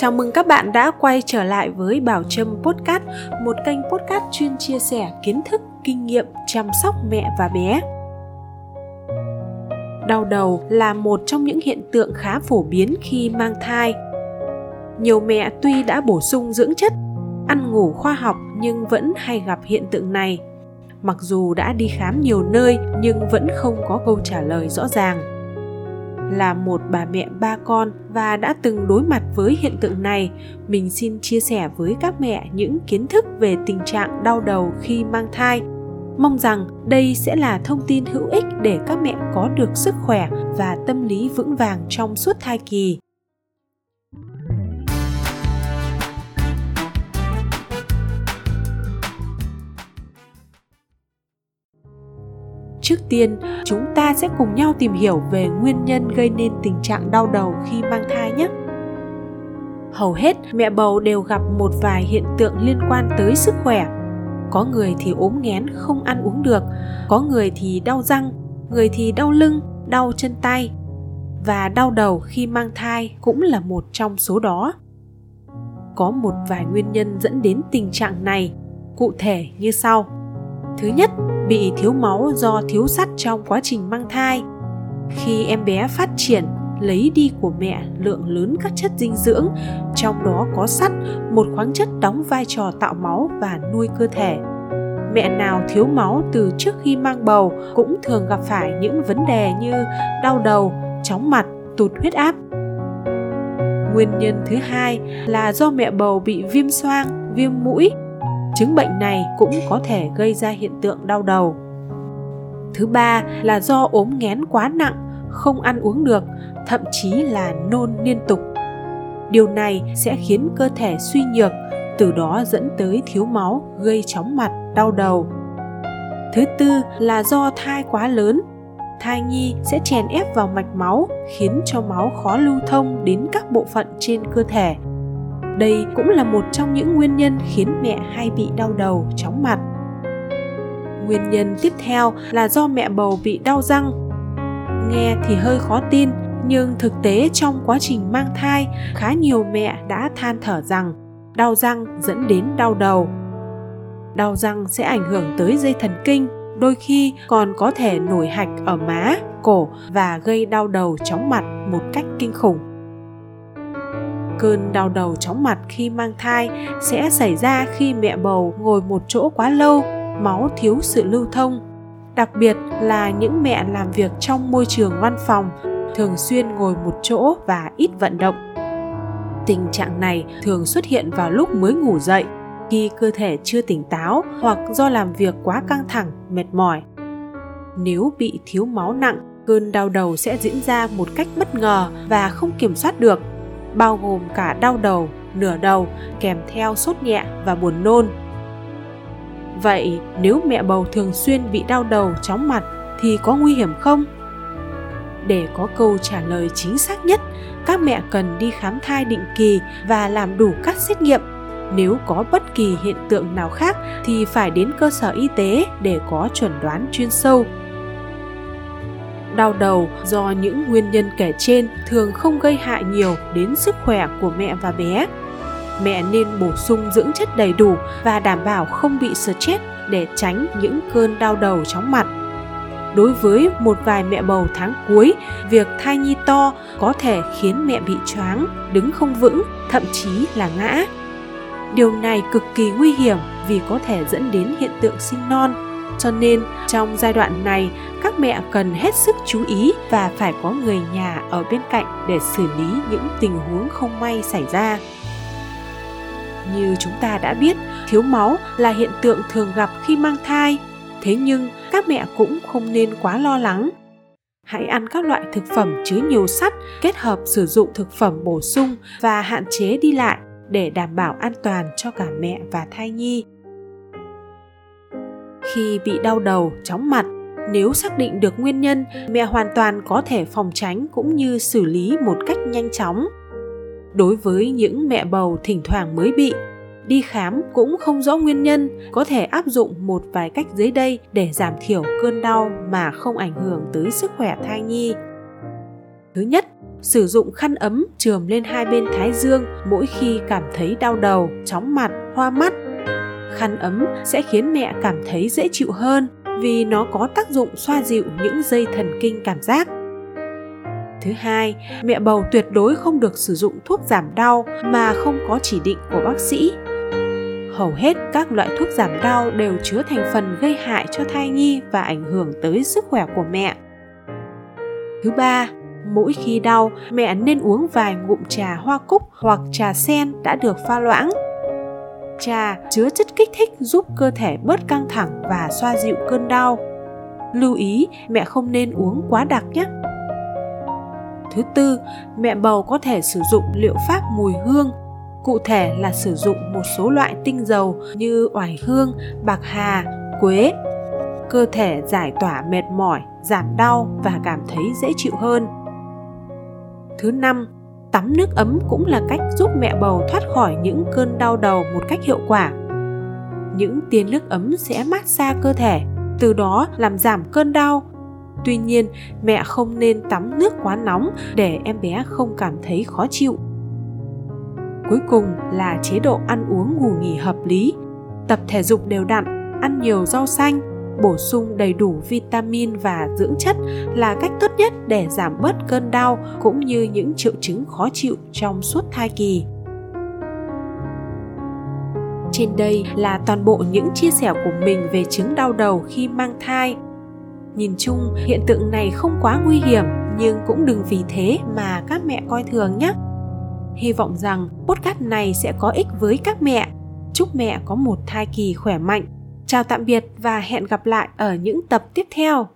Chào mừng các bạn đã quay trở lại với Bảo Trâm Podcast, một kênh podcast chuyên chia sẻ kiến thức, kinh nghiệm chăm sóc mẹ và bé. Đau đầu là một trong những hiện tượng khá phổ biến khi mang thai. Nhiều mẹ tuy đã bổ sung dưỡng chất, ăn ngủ khoa học nhưng vẫn hay gặp hiện tượng này. Mặc dù đã đi khám nhiều nơi nhưng vẫn không có câu trả lời rõ ràng là một bà mẹ ba con và đã từng đối mặt với hiện tượng này. Mình xin chia sẻ với các mẹ những kiến thức về tình trạng đau đầu khi mang thai. Mong rằng đây sẽ là thông tin hữu ích để các mẹ có được sức khỏe và tâm lý vững vàng trong suốt thai kỳ. Trước tiên, chúng ta sẽ cùng nhau tìm hiểu về nguyên nhân gây nên tình trạng đau đầu khi mang thai nhé. Hầu hết mẹ bầu đều gặp một vài hiện tượng liên quan tới sức khỏe. Có người thì ốm nghén không ăn uống được, có người thì đau răng, người thì đau lưng, đau chân tay. Và đau đầu khi mang thai cũng là một trong số đó. Có một vài nguyên nhân dẫn đến tình trạng này, cụ thể như sau. Thứ nhất bị thiếu máu do thiếu sắt trong quá trình mang thai. Khi em bé phát triển, lấy đi của mẹ lượng lớn các chất dinh dưỡng, trong đó có sắt, một khoáng chất đóng vai trò tạo máu và nuôi cơ thể. Mẹ nào thiếu máu từ trước khi mang bầu cũng thường gặp phải những vấn đề như đau đầu, chóng mặt, tụt huyết áp. Nguyên nhân thứ hai là do mẹ bầu bị viêm xoang, viêm mũi, chứng bệnh này cũng có thể gây ra hiện tượng đau đầu. Thứ ba là do ốm nghén quá nặng, không ăn uống được, thậm chí là nôn liên tục. Điều này sẽ khiến cơ thể suy nhược, từ đó dẫn tới thiếu máu, gây chóng mặt, đau đầu. Thứ tư là do thai quá lớn. Thai nhi sẽ chèn ép vào mạch máu, khiến cho máu khó lưu thông đến các bộ phận trên cơ thể đây cũng là một trong những nguyên nhân khiến mẹ hay bị đau đầu, chóng mặt. Nguyên nhân tiếp theo là do mẹ bầu bị đau răng. Nghe thì hơi khó tin, nhưng thực tế trong quá trình mang thai, khá nhiều mẹ đã than thở rằng đau răng dẫn đến đau đầu. Đau răng sẽ ảnh hưởng tới dây thần kinh, đôi khi còn có thể nổi hạch ở má, cổ và gây đau đầu chóng mặt một cách kinh khủng cơn đau đầu chóng mặt khi mang thai sẽ xảy ra khi mẹ bầu ngồi một chỗ quá lâu, máu thiếu sự lưu thông. Đặc biệt là những mẹ làm việc trong môi trường văn phòng thường xuyên ngồi một chỗ và ít vận động. Tình trạng này thường xuất hiện vào lúc mới ngủ dậy, khi cơ thể chưa tỉnh táo hoặc do làm việc quá căng thẳng, mệt mỏi. Nếu bị thiếu máu nặng, cơn đau đầu sẽ diễn ra một cách bất ngờ và không kiểm soát được bao gồm cả đau đầu, nửa đầu kèm theo sốt nhẹ và buồn nôn. Vậy nếu mẹ bầu thường xuyên bị đau đầu chóng mặt thì có nguy hiểm không? Để có câu trả lời chính xác nhất, các mẹ cần đi khám thai định kỳ và làm đủ các xét nghiệm. Nếu có bất kỳ hiện tượng nào khác thì phải đến cơ sở y tế để có chuẩn đoán chuyên sâu đau đầu do những nguyên nhân kể trên thường không gây hại nhiều đến sức khỏe của mẹ và bé. Mẹ nên bổ sung dưỡng chất đầy đủ và đảm bảo không bị stress để tránh những cơn đau đầu chóng mặt. Đối với một vài mẹ bầu tháng cuối, việc thai nhi to có thể khiến mẹ bị choáng, đứng không vững, thậm chí là ngã. Điều này cực kỳ nguy hiểm vì có thể dẫn đến hiện tượng sinh non cho nên, trong giai đoạn này, các mẹ cần hết sức chú ý và phải có người nhà ở bên cạnh để xử lý những tình huống không may xảy ra. Như chúng ta đã biết, thiếu máu là hiện tượng thường gặp khi mang thai. Thế nhưng, các mẹ cũng không nên quá lo lắng. Hãy ăn các loại thực phẩm chứa nhiều sắt, kết hợp sử dụng thực phẩm bổ sung và hạn chế đi lại để đảm bảo an toàn cho cả mẹ và thai nhi khi bị đau đầu chóng mặt. Nếu xác định được nguyên nhân mẹ hoàn toàn có thể phòng tránh cũng như xử lý một cách nhanh chóng. Đối với những mẹ bầu thỉnh thoảng mới bị đi khám cũng không rõ nguyên nhân có thể áp dụng một vài cách dưới đây để giảm thiểu cơn đau mà không ảnh hưởng tới sức khỏe thai nhi. Thứ nhất sử dụng khăn ấm chườm lên hai bên thái dương mỗi khi cảm thấy đau đầu, chóng mặt, hoa mắt. Khăn ấm sẽ khiến mẹ cảm thấy dễ chịu hơn vì nó có tác dụng xoa dịu những dây thần kinh cảm giác. Thứ hai, mẹ bầu tuyệt đối không được sử dụng thuốc giảm đau mà không có chỉ định của bác sĩ. Hầu hết các loại thuốc giảm đau đều chứa thành phần gây hại cho thai nhi và ảnh hưởng tới sức khỏe của mẹ. Thứ ba, mỗi khi đau, mẹ nên uống vài ngụm trà hoa cúc hoặc trà sen đã được pha loãng. Trà chứa chất kích thích giúp cơ thể bớt căng thẳng và xoa dịu cơn đau. Lưu ý mẹ không nên uống quá đặc nhé. Thứ tư, mẹ bầu có thể sử dụng liệu pháp mùi hương cụ thể là sử dụng một số loại tinh dầu như oải hương, bạc hà, quế. Cơ thể giải tỏa mệt mỏi, giảm đau và cảm thấy dễ chịu hơn. Thứ năm, tắm nước ấm cũng là cách giúp mẹ bầu thoát khỏi những cơn đau đầu một cách hiệu quả. Những tia nước ấm sẽ mát xa cơ thể, từ đó làm giảm cơn đau. Tuy nhiên, mẹ không nên tắm nước quá nóng để em bé không cảm thấy khó chịu. Cuối cùng là chế độ ăn uống ngủ nghỉ hợp lý, tập thể dục đều đặn, ăn nhiều rau xanh, bổ sung đầy đủ vitamin và dưỡng chất là cách tốt nhất để giảm bớt cơn đau cũng như những triệu chứng khó chịu trong suốt thai kỳ. Trên đây là toàn bộ những chia sẻ của mình về chứng đau đầu khi mang thai. Nhìn chung, hiện tượng này không quá nguy hiểm nhưng cũng đừng vì thế mà các mẹ coi thường nhé. Hy vọng rằng podcast này sẽ có ích với các mẹ. Chúc mẹ có một thai kỳ khỏe mạnh Chào tạm biệt và hẹn gặp lại ở những tập tiếp theo.